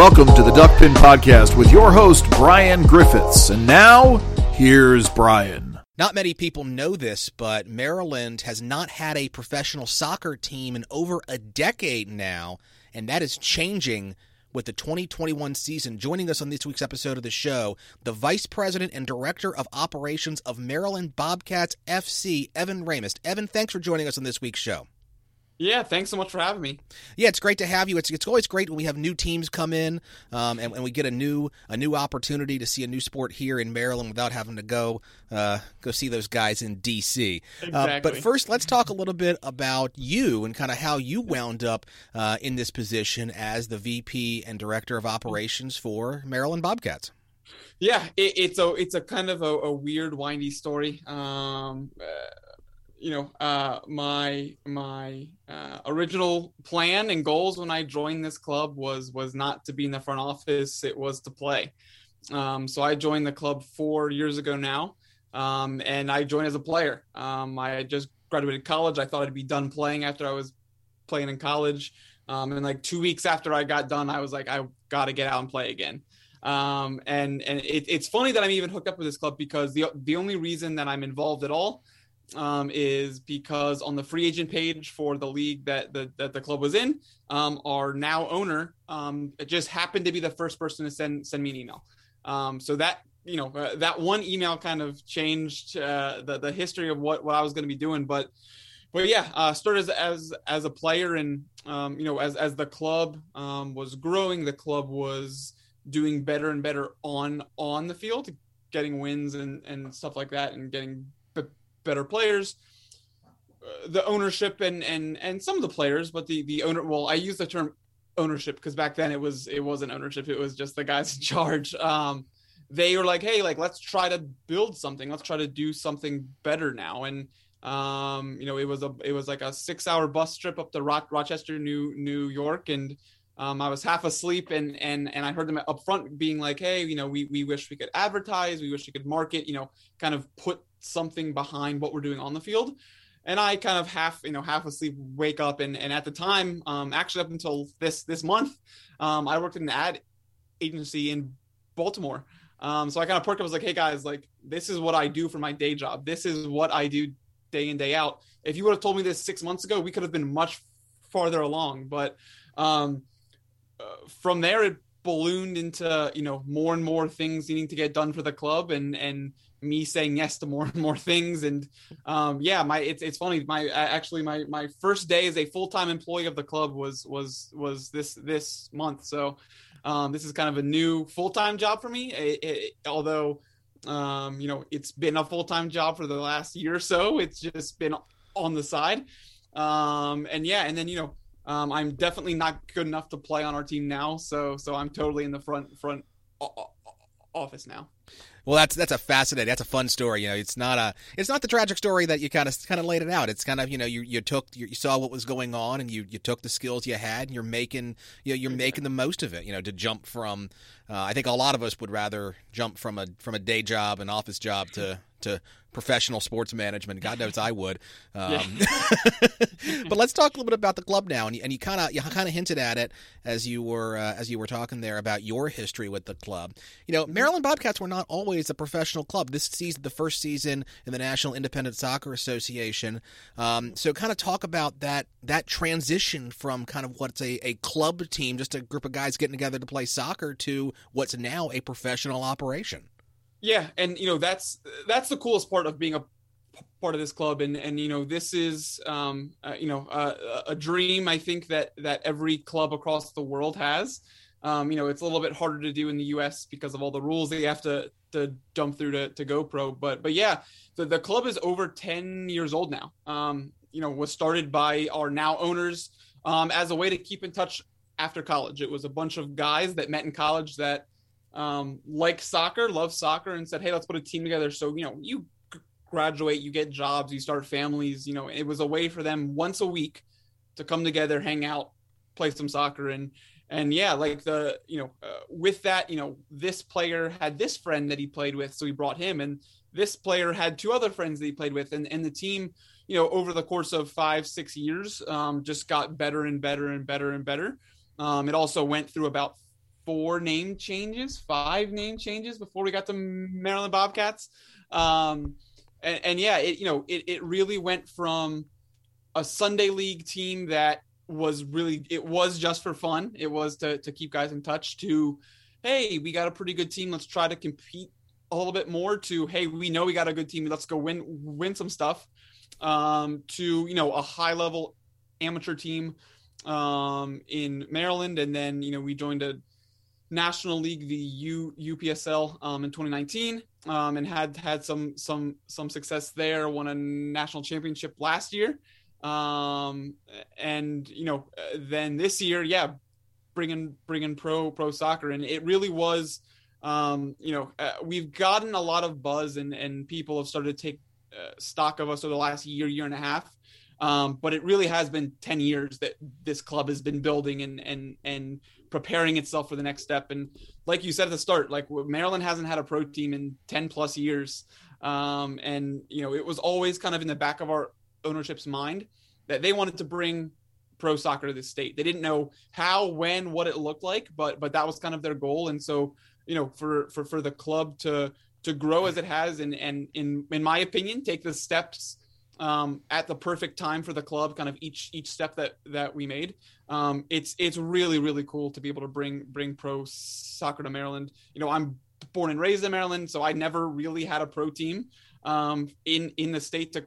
Welcome to the Duckpin Podcast with your host, Brian Griffiths. And now, here's Brian. Not many people know this, but Maryland has not had a professional soccer team in over a decade now, and that is changing with the 2021 season. Joining us on this week's episode of the show, the Vice President and Director of Operations of Maryland Bobcats FC, Evan Raimist. Evan, thanks for joining us on this week's show. Yeah, thanks so much for having me. Yeah, it's great to have you. It's it's always great when we have new teams come in, um, and, and, we get a new a new opportunity to see a new sport here in Maryland without having to go uh, go see those guys in D.C. Exactly. Uh, but first, let's talk a little bit about you and kind of how you wound up uh, in this position as the VP and Director of Operations for Maryland Bobcats. Yeah, it, it's a it's a kind of a, a weird, windy story. Um, uh, you know, uh, my my uh, original plan and goals when I joined this club was was not to be in the front office; it was to play. Um, so I joined the club four years ago now, um, and I joined as a player. Um, I just graduated college. I thought I'd be done playing after I was playing in college, um, and like two weeks after I got done, I was like, I got to get out and play again. Um, and and it, it's funny that I'm even hooked up with this club because the the only reason that I'm involved at all um, is because on the free agent page for the league that the, that the club was in, um, our now owner um, just happened to be the first person to send send me an email. Um, so that you know uh, that one email kind of changed uh, the the history of what what I was going to be doing, but. But yeah, uh, started as, as as a player, and um, you know, as as the club um, was growing, the club was doing better and better on on the field, getting wins and and stuff like that, and getting better players. Uh, the ownership and and and some of the players, but the the owner. Well, I use the term ownership because back then it was it wasn't ownership; it was just the guys in charge. Um, they were like, "Hey, like let's try to build something. Let's try to do something better now." And um, you know, it was a it was like a six hour bus trip up to Rochester, New New York, and um, I was half asleep, and and and I heard them up front being like, "Hey, you know, we we wish we could advertise, we wish we could market, you know, kind of put something behind what we're doing on the field." And I kind of half, you know, half asleep, wake up, and and at the time, um, actually up until this this month, um, I worked in an ad agency in Baltimore. Um, so I kind of perked up. I was like, "Hey guys, like this is what I do for my day job. This is what I do day in day out. If you would have told me this six months ago, we could have been much farther along. But um, uh, from there, it ballooned into you know more and more things needing to get done for the club, and and me saying yes to more and more things. And um, yeah, my it's it's funny. My actually my my first day as a full time employee of the club was was was this this month. So um, this is kind of a new full time job for me. It, it, although um, you know it's been a full time job for the last year or so. It's just been on the side. Um, and yeah, and then you know um, I'm definitely not good enough to play on our team now, so so I'm totally in the front front office now. Well, that's that's a fascinating, that's a fun story. You know, it's not a it's not the tragic story that you kind of kind of laid it out. It's kind of you know you you took you saw what was going on and you you took the skills you had and you're making you know you're making the most of it. You know, to jump from uh, I think a lot of us would rather jump from a from a day job, an office job to to professional sports management. God knows I would. Um, but let's talk a little bit about the club now, and you, kind of you kind of hinted at it as you were uh, as you were talking there about your history with the club. You know, Maryland Bobcats were not always a professional club. This season, the first season in the National Independent Soccer Association. Um, so, kind of talk about that that transition from kind of what's a, a club team, just a group of guys getting together to play soccer, to what's now a professional operation. Yeah, and you know that's that's the coolest part of being a part of this club, and and you know this is um, uh, you know uh, a dream I think that that every club across the world has. Um, you know it's a little bit harder to do in the U.S. because of all the rules that you have to to jump through to, to go pro. But but yeah, the the club is over ten years old now. Um, you know was started by our now owners um, as a way to keep in touch after college. It was a bunch of guys that met in college that um, like soccer, love soccer, and said, "Hey, let's put a team together." So you know, you graduate, you get jobs, you start families. You know, it was a way for them once a week to come together, hang out, play some soccer, and and yeah, like the you know, uh, with that, you know, this player had this friend that he played with, so he brought him, and this player had two other friends that he played with, and and the team, you know, over the course of five six years, um, just got better and better and better and better. Um, it also went through about four name changes, five name changes before we got to Maryland Bobcats. Um, and, and yeah, it you know it it really went from a Sunday league team that was really it was just for fun. It was to to keep guys in touch. To hey, we got a pretty good team. Let's try to compete a little bit more. To hey, we know we got a good team. Let's go win win some stuff. Um, to you know a high level amateur team um, in Maryland, and then you know we joined a National League, the U, UPSL, um, in 2019, um, and had had some some some success there. Won a national championship last year, um, and you know then this year, yeah, bringing bringing pro pro soccer, and it really was. Um, you know, uh, we've gotten a lot of buzz, and and people have started to take uh, stock of us over the last year, year and a half. Um, but it really has been 10 years that this club has been building and and and preparing itself for the next step. And like you said at the start, like Maryland hasn't had a pro team in 10 plus years. Um, and, you know, it was always kind of in the back of our ownership's mind that they wanted to bring pro soccer to the state. They didn't know how, when, what it looked like, but, but that was kind of their goal. And so, you know, for, for, for the club to, to grow as it has and, and in, in my opinion, take the steps um, at the perfect time for the club, kind of each each step that that we made. Um, it's it's really really cool to be able to bring bring pro soccer to Maryland. You know, I'm born and raised in Maryland, so I never really had a pro team um, in in the state to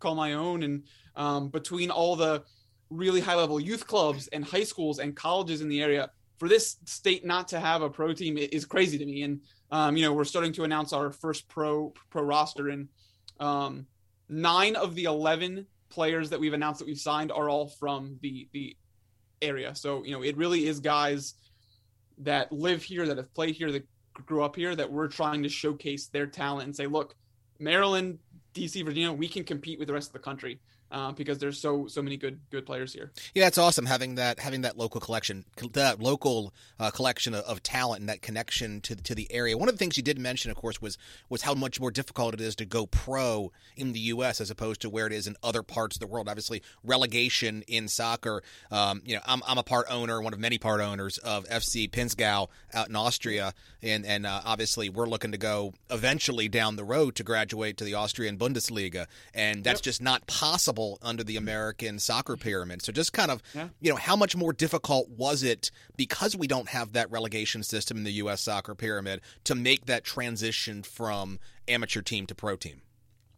call my own. And um, between all the really high level youth clubs and high schools and colleges in the area, for this state not to have a pro team is crazy to me. And um, you know, we're starting to announce our first pro pro roster and um, nine of the 11 players that we've announced that we've signed are all from the the area. So you know it really is guys that live here that have played here that grew up here that we're trying to showcase their talent and say look maryland dc virginia we can compete with the rest of the country uh, because there's so so many good good players here. Yeah, it's awesome having that having that local collection, that local uh, collection of, of, talent and that connection to to the area. One of the things you did mention, of course, was was how much more difficult it is to go pro in the U.S. as opposed to where it is in other parts of the world. Obviously, relegation in soccer. Um, you know, I'm I'm a part owner, one of many part owners of FC Pinzgau out in Austria, and and uh, obviously we're looking to go eventually down the road to graduate to the Austrian Bundesliga, and that's yep. just not possible under the mm-hmm. American soccer pyramid. So just kind of, yeah. you know, how much more difficult was it because we don't have that relegation system in the U.S. soccer pyramid to make that transition from amateur team to pro team?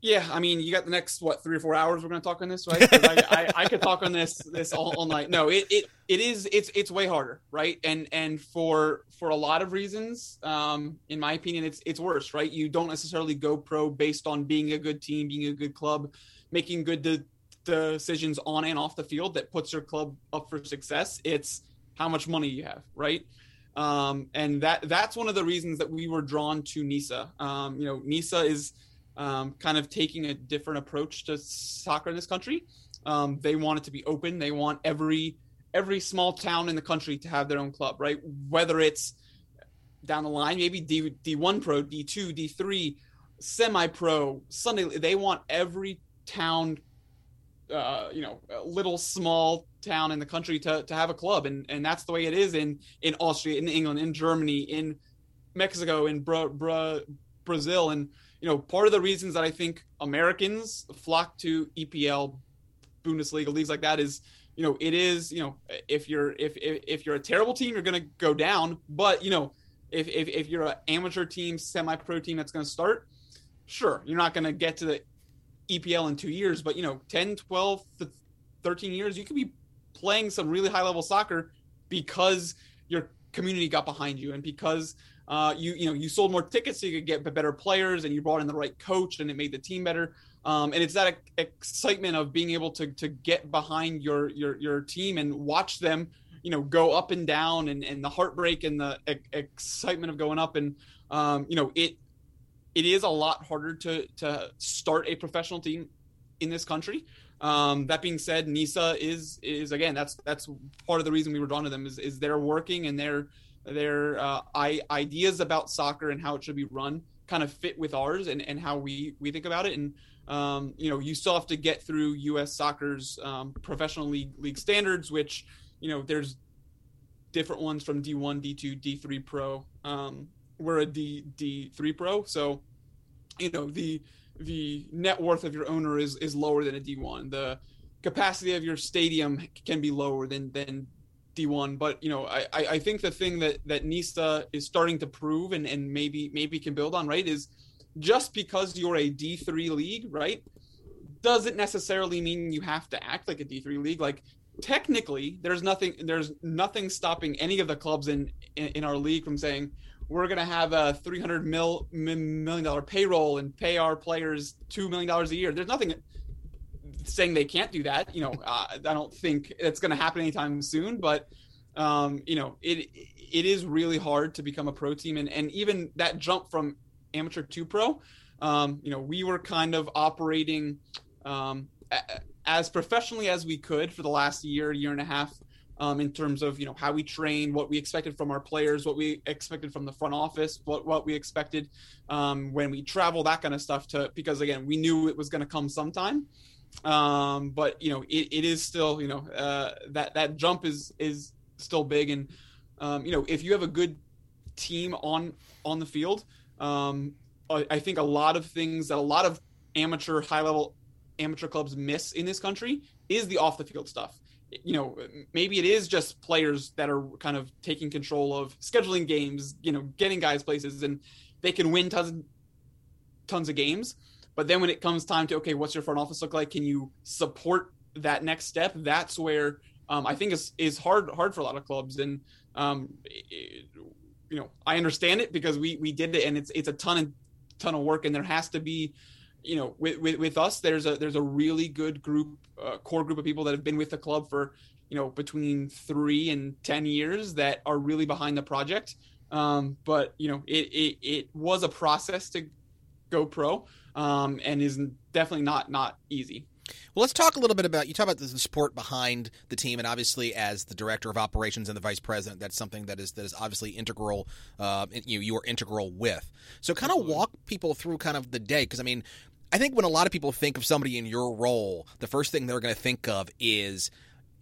Yeah, I mean, you got the next what three or four hours we're going to talk on this, right? I, I, I, could talk on this this all, all night. No, it, it it is it's it's way harder, right? And and for for a lot of reasons, um, in my opinion, it's it's worse, right? You don't necessarily go pro based on being a good team, being a good club making good de- decisions on and off the field that puts your club up for success. It's how much money you have, right? Um, and that that's one of the reasons that we were drawn to NISA. Um, you know, NISA is um, kind of taking a different approach to soccer in this country. Um, they want it to be open. They want every every small town in the country to have their own club, right? Whether it's down the line, maybe D D one pro, D two, D three, semi pro, Sunday. They want every town uh, you know, little small town in the country to, to have a club, and and that's the way it is in in Austria, in England, in Germany, in Mexico, in Bra- Bra- Brazil, and you know, part of the reasons that I think Americans flock to EPL, Bundesliga leagues like that is, you know, it is, you know, if you're if if, if you're a terrible team, you're going to go down, but you know, if if, if you're an amateur team, semi-pro team that's going to start, sure, you're not going to get to the EPL in two years, but you know, 10, 12, 13 years, you could be playing some really high level soccer because your community got behind you and because uh, you you know you sold more tickets so you could get better players and you brought in the right coach and it made the team better. Um, and it's that excitement of being able to to get behind your your your team and watch them you know go up and down and, and the heartbreak and the excitement of going up and um, you know it it is a lot harder to to start a professional team in this country. Um, that being said, NISA is is again that's that's part of the reason we were drawn to them is is they're working and their their uh, I, ideas about soccer and how it should be run kind of fit with ours and, and how we we think about it and um, you know you still have to get through U.S. soccer's um, professional league league standards, which you know there's different ones from D1, D2, D3 Pro. Um, we're a D D3 Pro, so you know the the net worth of your owner is is lower than a D1. The capacity of your stadium can be lower than than D1. But you know, I I think the thing that that NISA is starting to prove and and maybe maybe can build on right is just because you're a D3 league, right, doesn't necessarily mean you have to act like a D3 league. Like technically, there's nothing there's nothing stopping any of the clubs in in, in our league from saying we're going to have a 300 mil, million dollar payroll and pay our players $2 million a year. There's nothing saying they can't do that. You know, uh, I don't think it's going to happen anytime soon, but um, you know, it, it is really hard to become a pro team. And, and even that jump from amateur to pro, um, you know, we were kind of operating um, as professionally as we could for the last year, year and a half um, in terms of you know how we train, what we expected from our players, what we expected from the front office, what what we expected um, when we travel, that kind of stuff. To because again, we knew it was going to come sometime, um, but you know it, it is still you know uh, that that jump is is still big, and um, you know if you have a good team on on the field, um, I, I think a lot of things that a lot of amateur high level amateur clubs miss in this country is the off the field stuff you know, maybe it is just players that are kind of taking control of scheduling games, you know, getting guys places, and they can win tons, tons of games. But then when it comes time to okay, what's your front office look like? Can you support that next step? That's where um, I think is is hard hard for a lot of clubs, and um, it, you know, I understand it because we we did it, and it's it's a ton and ton of work, and there has to be you know, with, with, with us, there's a there's a really good group, uh, core group of people that have been with the club for you know between three and ten years that are really behind the project. Um, but you know, it, it it was a process to go pro, um, and is definitely not not easy. Well, let's talk a little bit about you talk about the support behind the team, and obviously, as the director of operations and the vice president, that's something that is that is obviously integral. Uh, you you are integral with. So, kind of walk people through kind of the day, because I mean, I think when a lot of people think of somebody in your role, the first thing they're going to think of is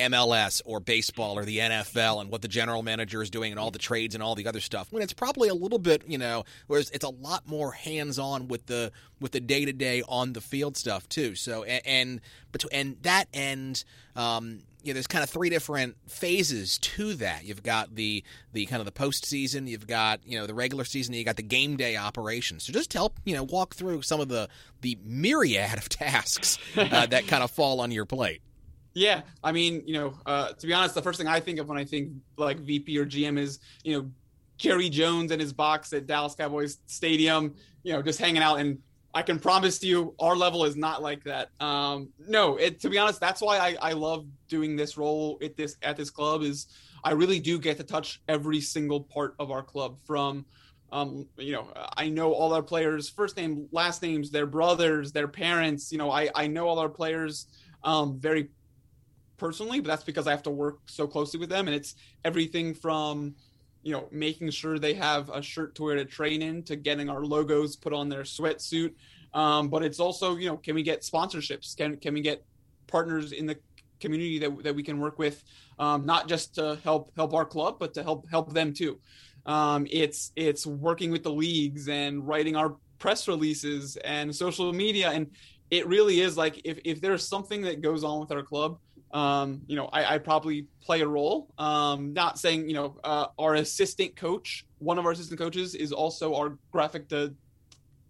MLS or baseball or the NFL and what the general manager is doing and all the trades and all the other stuff. When it's probably a little bit, you know, whereas it's a lot more hands on with the with the day to day on the field stuff too. So and and, and that end. Um, you know, there's kind of three different phases to that. You've got the the kind of the postseason, you've got you know the regular season, you got the game day operations. So just help you know walk through some of the the myriad of tasks uh, that kind of fall on your plate. Yeah, I mean, you know, uh, to be honest, the first thing I think of when I think like VP or GM is, you know, Jerry Jones and his box at Dallas Cowboys Stadium, you know, just hanging out. And I can promise to you, our level is not like that. Um, no, it, to be honest, that's why I, I love doing this role at this at this club. Is I really do get to touch every single part of our club from. Um, you know, I know all our players' first name, last names, their brothers, their parents. You know, I, I know all our players um, very personally, but that's because I have to work so closely with them. And it's everything from, you know, making sure they have a shirt to wear to train in to getting our logos put on their sweatsuit. Um, but it's also, you know, can we get sponsorships? Can, can we get partners in the community that, that we can work with, um, not just to help, help our club, but to help, help them too. Um, it's, it's working with the leagues and writing our press releases and social media. And it really is like, if, if there's something that goes on with our club, um, you know, I, I, probably play a role. Um, not saying, you know, uh, our assistant coach, one of our assistant coaches is also our graphic de-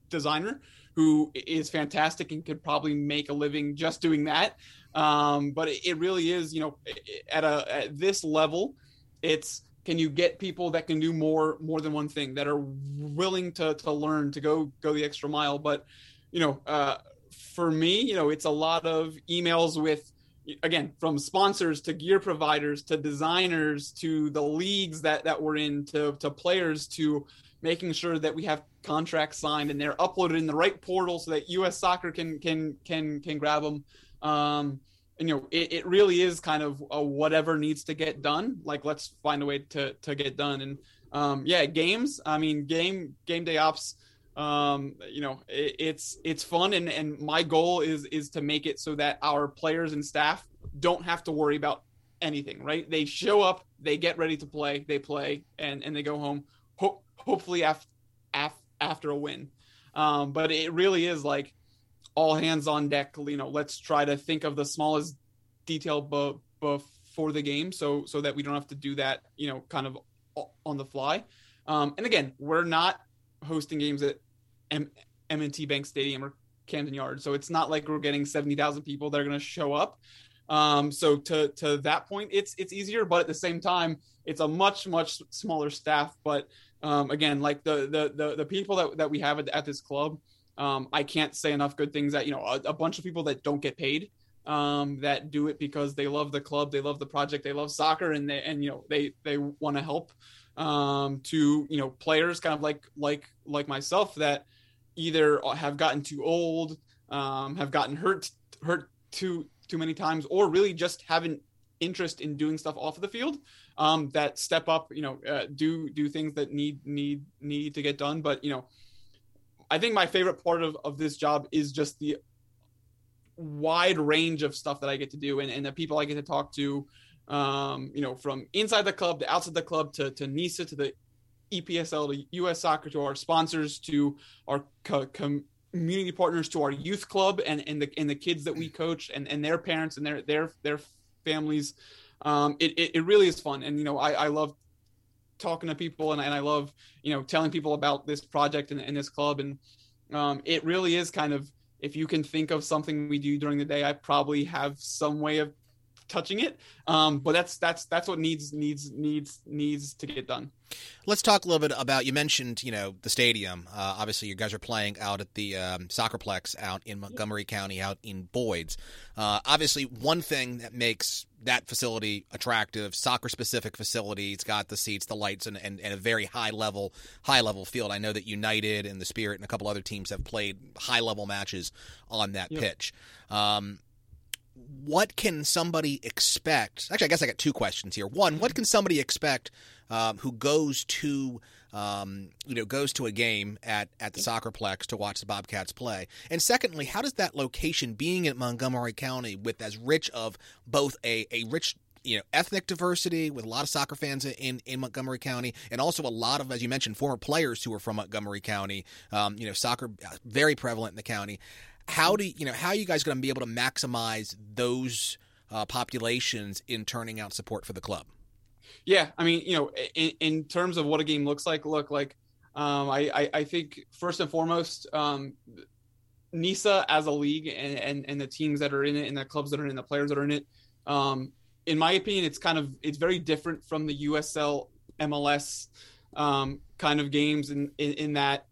designer who is fantastic and could probably make a living just doing that. Um, but it, it, really is, you know, at a, at this level, it's, can you get people that can do more, more than one thing that are willing to, to learn, to go, go the extra mile. But, you know, uh, for me, you know, it's a lot of emails with, again from sponsors to gear providers to designers to the leagues that that we're in to to players to making sure that we have contracts signed and they're uploaded in the right portal so that US soccer can can can can grab them um and you know it, it really is kind of whatever needs to get done. Like let's find a way to to get done. And um yeah games i mean game game day ops um, you know, it, it's it's fun, and and my goal is is to make it so that our players and staff don't have to worry about anything, right? They show up, they get ready to play, they play, and and they go home. Ho- hopefully after af- after a win. Um, but it really is like all hands on deck. You know, let's try to think of the smallest detail bu- before the game, so so that we don't have to do that. You know, kind of on the fly. Um, and again, we're not hosting games at M- M&T Bank Stadium or Camden Yards, so it's not like we're getting seventy thousand people that are going to show up. Um, so to to that point, it's it's easier, but at the same time, it's a much much smaller staff. But um, again, like the, the the the people that that we have at, at this club, um, I can't say enough good things. That you know, a, a bunch of people that don't get paid, um, that do it because they love the club, they love the project, they love soccer, and they and you know they they want to help. Um, to you know players kind of like like like myself that either have gotten too old, um, have gotten hurt hurt too too many times, or really just haven't interest in doing stuff off of the field um, that step up you know uh, do do things that need need need to get done. But you know i think my favorite part of, of this job is just the wide range of stuff that i get to do and, and the people i get to talk to um, you know from inside the club to outside the club to, to nisa to the upsl to us soccer to our sponsors to our co- community partners to our youth club and, and the and the kids that we coach and, and their parents and their their their families. Um, it, it, it really is fun. And you know i, I love talking to people and, and i love you know telling people about this project and, and this club. And um, it really is kind of if you can think of something we do during the day i probably have some way of touching it um, but that's that's that's what needs needs needs needs to get done Let's talk a little bit about. You mentioned, you know, the stadium. Uh, obviously, you guys are playing out at the um, Soccerplex out in Montgomery County, out in Boyds. Uh, obviously, one thing that makes that facility attractive, soccer-specific facility. It's got the seats, the lights, and, and, and, a very high level, high level field. I know that United and the Spirit and a couple other teams have played high level matches on that yep. pitch. Um, what can somebody expect? Actually, I guess I got two questions here. One, what can somebody expect um, who goes to um, you know goes to a game at at the Soccerplex to watch the Bobcats play? And secondly, how does that location, being in Montgomery County, with as rich of both a a rich you know ethnic diversity with a lot of soccer fans in in Montgomery County, and also a lot of, as you mentioned, former players who are from Montgomery County. Um, you know, soccer uh, very prevalent in the county. How do you know how are you guys going to be able to maximize those uh, populations in turning out support for the club? Yeah, I mean, you know, in, in terms of what a game looks like, look like, um, I, I, I think first and foremost, um, NISA as a league and, and, and the teams that are in it and the clubs that are in it, the players that are in it, um, in my opinion, it's kind of it's very different from the USL MLS um, kind of games in, in, in that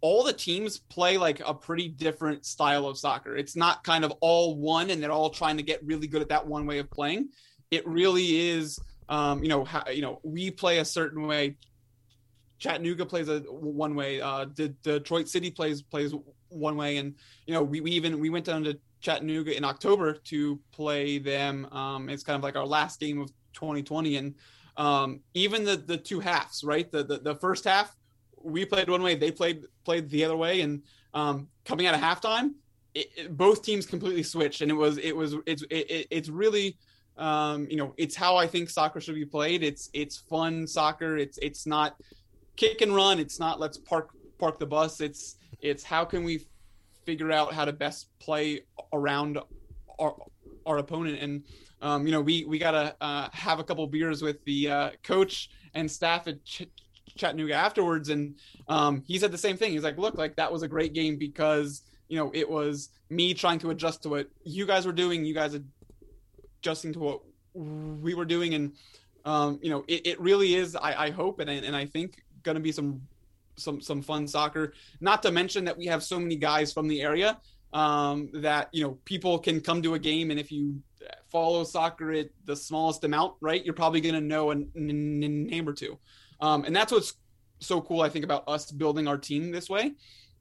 all the teams play like a pretty different style of soccer. It's not kind of all one and they're all trying to get really good at that one way of playing. It really is um, you know, you know, we play a certain way. Chattanooga plays a one way. Uh, the Detroit City plays plays one way, and you know, we, we even we went down to Chattanooga in October to play them. Um, it's kind of like our last game of 2020, and um, even the the two halves, right? The, the the first half we played one way, they played played the other way, and um, coming out of halftime, it, it, both teams completely switched, and it was it was it's it, it's really um, you know, it's how I think soccer should be played. It's it's fun soccer. It's it's not kick and run. It's not let's park park the bus. It's it's how can we figure out how to best play around our our opponent and um, you know we we gotta uh, have a couple beers with the uh, coach and staff at Ch- Chattanooga afterwards and um, he said the same thing. He's like look like that was a great game because you know it was me trying to adjust to what you guys were doing you guys adjusting to what we were doing. And um, you know it, it really is I, I hope and and I think going to be some some some fun soccer. Not to mention that we have so many guys from the area um, that you know people can come to a game and if you follow soccer at the smallest amount right you're probably going to know a n- name or two um, and that's what's so cool i think about us building our team this way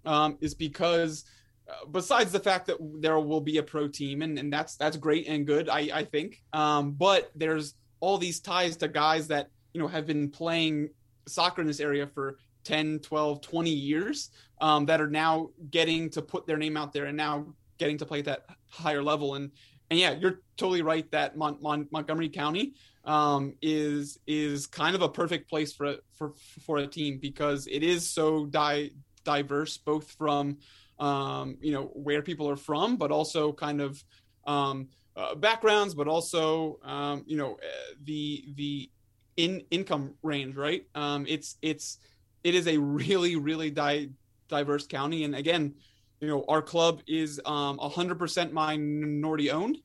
um, is because uh, besides the fact that there will be a pro team and, and that's that's great and good i, I think um, but there's all these ties to guys that you know have been playing soccer in this area for 10 12 20 years um, that are now getting to put their name out there and now getting to play at that higher level. And and yeah, you're totally right that Mon- Mon- Montgomery County um, is is kind of a perfect place for a, for for a team because it is so di- diverse, both from um, you know where people are from, but also kind of um, uh, backgrounds, but also um, you know uh, the the in income range, right? Um, it's it's it is a really really di- diverse county, and again, you know our club is um, 100% minority owned,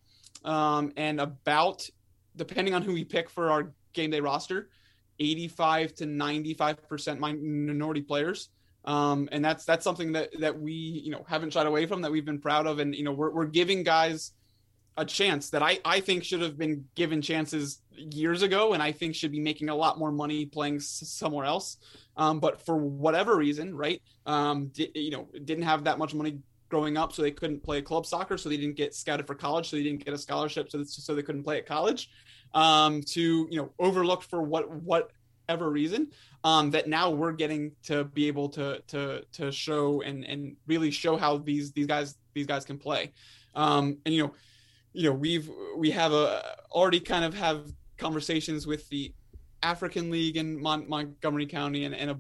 um, and about depending on who we pick for our game day roster, 85 to 95% minority players. Um, and that's that's something that that we you know haven't shied away from that we've been proud of and you know we're, we're giving guys a chance that I, I think should have been given chances years ago and I think should be making a lot more money playing somewhere else. Um, but for whatever reason, right, um, di- you know, didn't have that much money growing up, so they couldn't play club soccer, so they didn't get scouted for college, so they didn't get a scholarship, so, so they couldn't play at college. Um, to you know, overlooked for what whatever reason, um, that now we're getting to be able to to to show and and really show how these these guys these guys can play. Um, and you know, you know we've we have a already kind of have conversations with the African League in Mon- Montgomery County and, and a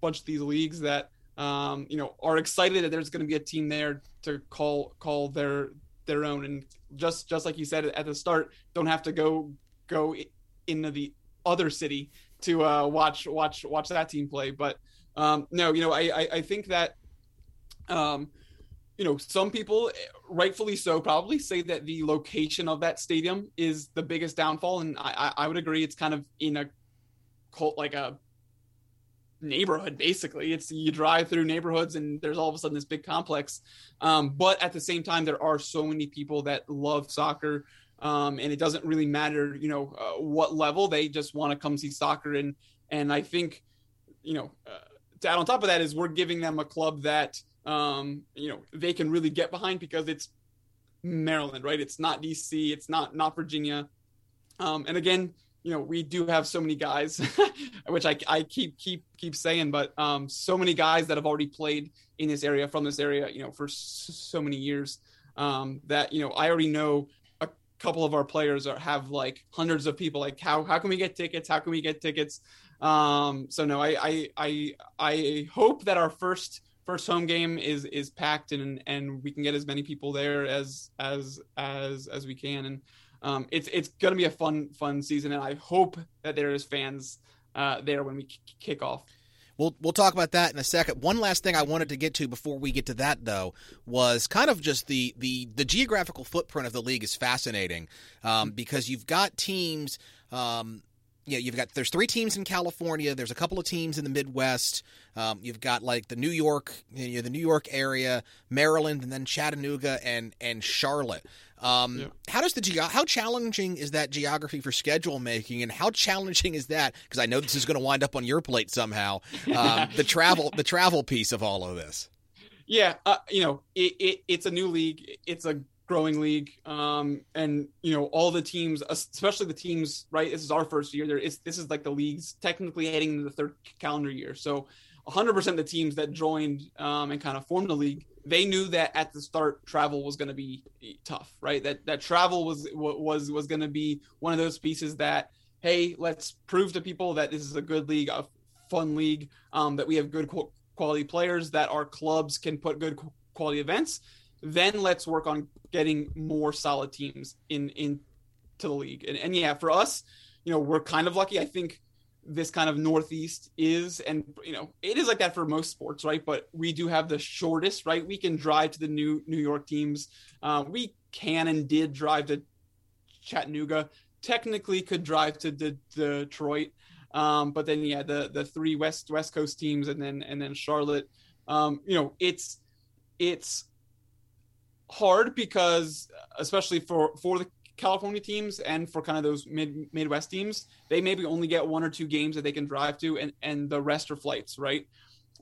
bunch of these leagues that um, you know are excited that there's going to be a team there to call call their their own. And just just like you said at the start don't have to go go into the other city to uh, watch watch watch that team play. But um, no you know I, I, I think that um, you know, some people, rightfully so, probably say that the location of that stadium is the biggest downfall, and I, I would agree. It's kind of in a cult, like a neighborhood, basically. It's you drive through neighborhoods, and there's all of a sudden this big complex. Um, but at the same time, there are so many people that love soccer, um, and it doesn't really matter, you know, uh, what level they just want to come see soccer, and and I think, you know, uh, to add on top of that is we're giving them a club that um, you know, they can really get behind because it's Maryland, right? It's not DC, it's not not Virginia. Um, and again, you know, we do have so many guys, which I, I keep keep keep saying, but um, so many guys that have already played in this area from this area, you know, for so many years um, that you know I already know a couple of our players are have like hundreds of people. Like how how can we get tickets? How can we get tickets? Um, so no, I I I I hope that our first first home game is is packed and and we can get as many people there as as as as we can and um, it's it's going to be a fun fun season and I hope that there is fans uh, there when we k- kick off. We'll we'll talk about that in a second. One last thing I wanted to get to before we get to that though was kind of just the the the geographical footprint of the league is fascinating um, because you've got teams. Um, you know, you've got there's three teams in California. There's a couple of teams in the Midwest. Um, you've got like the New York, you know, the New York area, Maryland, and then Chattanooga and and Charlotte. Um, yep. How does the ge- how challenging is that geography for schedule making, and how challenging is that? Because I know this is going to wind up on your plate somehow. Um, the travel the travel piece of all of this. Yeah, uh, you know, it, it, it's a new league. It's a growing league. Um, and you know all the teams especially the teams right this is our first year there is this is like the league's technically heading into the third calendar year. So 100% of the teams that joined um, and kind of formed the league they knew that at the start travel was going to be tough right? That that travel was was was going to be one of those pieces that hey let's prove to people that this is a good league a fun league um, that we have good quality players that our clubs can put good quality events then let's work on getting more solid teams in in to the league. And, and yeah, for us, you know, we're kind of lucky. I think this kind of northeast is and you know it is like that for most sports right? But we do have the shortest right? We can drive to the new new york teams. Uh, we can and did drive to chattanooga. Technically could drive to de- detroit. Um, but then yeah the the three west west coast teams and then and then charlotte. Um, you know it's it's hard because especially for for the California teams and for kind of those mid Midwest teams, they maybe only get one or two games that they can drive to, and and the rest are flights, right?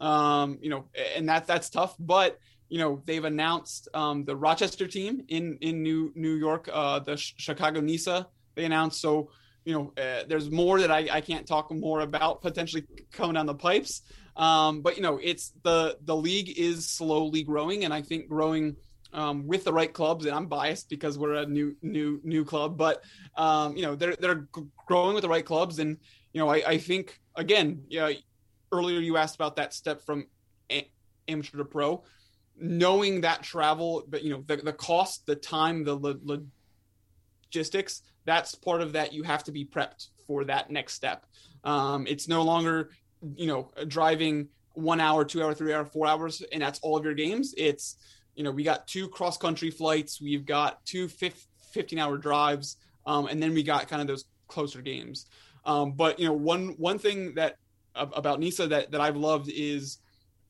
Um, you know, and that that's tough. But you know, they've announced um, the Rochester team in in New New York, uh, the Chicago NISA. They announced so. You know, uh, there's more that I, I can't talk more about potentially coming down the pipes. Um, but you know, it's the the league is slowly growing, and I think growing um, with the right clubs, and I'm biased because we're a new new new club, but um, you know they're they're growing with the right clubs, and you know I, I think again, yeah, earlier you asked about that step from amateur to pro, knowing that travel, but you know the the cost, the time, the lo- logistics, that's part of that. You have to be prepped for that next step. Um, it's no longer you know driving one hour, two hour, three hour, four hours, and that's all of your games. It's you know we got two cross country flights, we've got two 15 hour drives, um, and then we got kind of those closer games. Um, but you know one one thing that about NISA that that I've loved is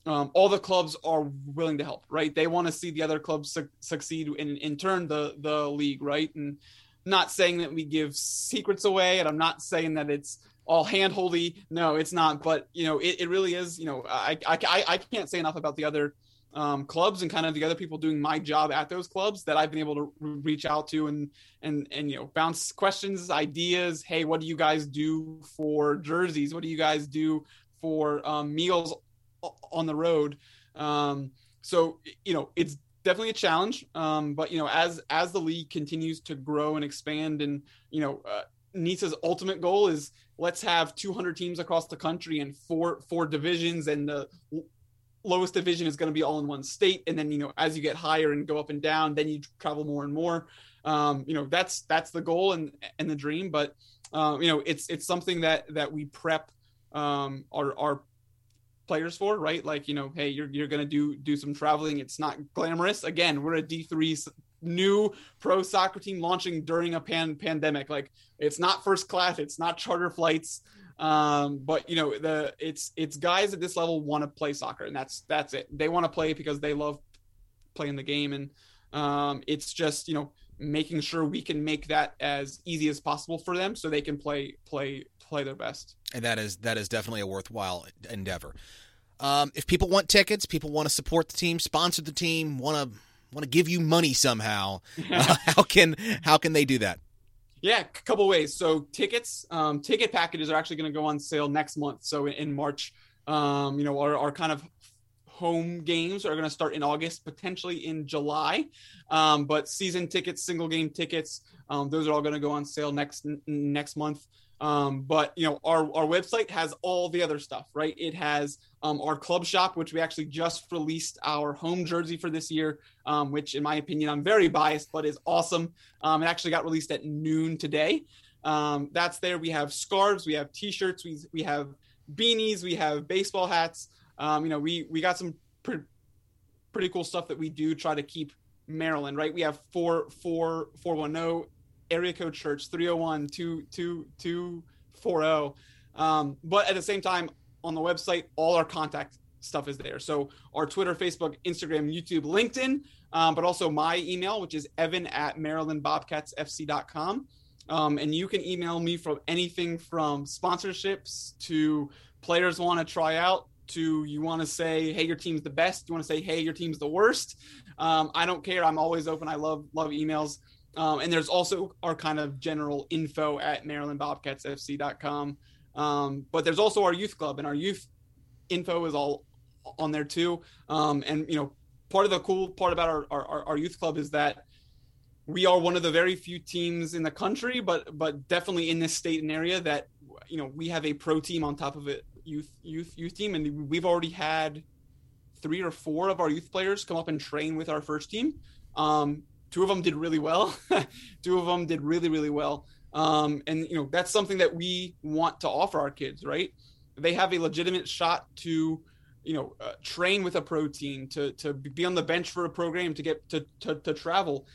um, all the clubs are willing to help, right? They want to see the other clubs su- succeed and in turn the the league, right? And not saying that we give secrets away, and I'm not saying that it's all handholdy. No, it's not. But you know, it, it really is. You know, I, I I can't say enough about the other um, clubs and kind of the other people doing my job at those clubs that I've been able to reach out to and and and you know bounce questions, ideas. Hey, what do you guys do for jerseys? What do you guys do for um, meals on the road? Um, so you know, it's definitely a challenge. Um, but you know, as as the league continues to grow and expand, and you know, uh, NISA's ultimate goal is let's have 200 teams across the country and four four divisions and the lowest division is going to be all in one state and then you know as you get higher and go up and down then you travel more and more. Um, you know that's that's the goal and and the dream but um, you know it's it's something that that we prep um, our our players for right? Like you know hey you're you're going to do do some traveling. It's not glamorous. Again we're a d3 new pro soccer team launching during a pan pandemic. Like it's not first class. It's not charter flights um, but you know, the it's it's guys at this level want to play soccer, and that's that's it. They want to play because they love playing the game, and um, it's just you know making sure we can make that as easy as possible for them, so they can play play play their best. And that is that is definitely a worthwhile endeavor. Um, if people want tickets, people want to support the team, sponsor the team, want to want to give you money somehow, uh, how can how can they do that? Yeah, a couple ways. So tickets, um, ticket packages are actually going to go on sale next month. So in March, um, you know, our, our kind of home games are going to start in August, potentially in July. Um, but season tickets, single game tickets, um, those are all going to go on sale next n- next month. Um, but you know, our our website has all the other stuff, right? It has um, our club shop, which we actually just released our home jersey for this year, um, which in my opinion, I'm very biased, but is awesome. Um, it actually got released at noon today. Um, that's there. We have scarves, we have t-shirts, we we have beanies, we have baseball hats. Um, you know, we we got some pre- pretty cool stuff that we do try to keep Maryland, right? We have four four four one oh area code church 301 240 um, but at the same time on the website all our contact stuff is there. So our twitter facebook instagram youtube linkedin um, but also my email which is evan at marylandbobcatsfc.com um, and you can email me from anything from sponsorships to players want to try out to you want to say hey your team's the best. You want to say hey your team's the worst. Um, i don't care. I'm always open. I love love emails um, and there's also our kind of general info at marylandbobcatsfc.com. Um, but there's also our youth club, and our youth info is all on there too. Um, and you know, part of the cool part about our, our, our youth club is that we are one of the very few teams in the country, but but definitely in this state and area that you know we have a pro team on top of it, youth youth youth team, and we've already had three or four of our youth players come up and train with our first team. Um, two of them did really well. two of them did really, really well. Um, and you know that's something that we want to offer our kids, right? They have a legitimate shot to, you know, uh, train with a pro team, to to be on the bench for a program, to get to to, to travel.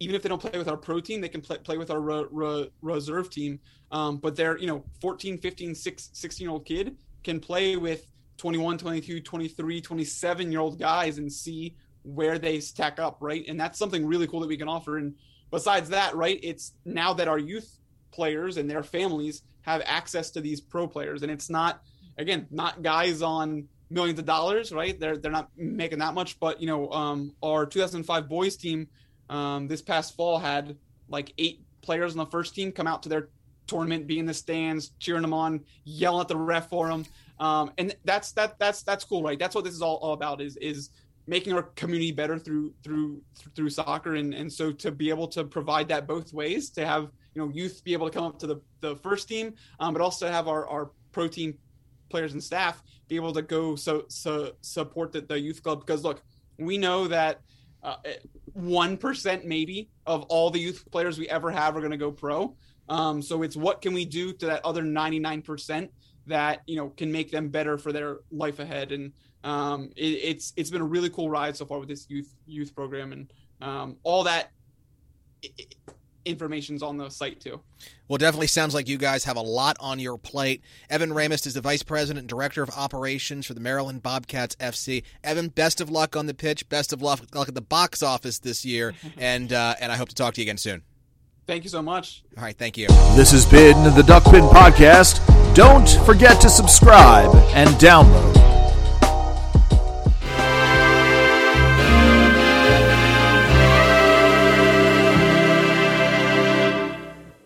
Even if they don't play with our pro team, they can play, play with our re, re, reserve team. Um, but they're, you know, 14, 15, 16 year old kid can play with 21, 22, 23, 27 year old guys and see where they stack up, right? And that's something really cool that we can offer. And besides that, right, it's now that our youth players and their families have access to these pro players, and it's not again not guys on millions of dollars, right? They're they're not making that much, but you know, um, our 2005 boys team um, this past fall had like eight players on the first team come out to their tournament, be in the stands, cheering them on, yelling at the ref for them. Um, and that's that that's that's cool, right? That's what this is all, all about is is making our community better through through through soccer. And and so to be able to provide that both ways to have you know youth be able to come up to the the first team um, but also have our our pro team players and staff be able to go so so support the, the youth club. Because look we know that uh, one uh, maybe of all the youth players we ever have are going to go pro. Um, so it's what can we do to that other 99% that you know can make them better for their life ahead. And um, it, it's it's been a really cool ride so far with this youth youth program and um, all that information's on the site too. Well, definitely sounds like you guys have a lot on your plate. Evan Raimist is the vice president and director of operations for the Maryland Bobcats FC. Evan, best of luck on the pitch. Best of luck, luck at the box office this year, and uh, and I hope to talk to you again soon. Thank you so much. All right, thank you. This has been the Duckpin Podcast. Don't forget to subscribe and download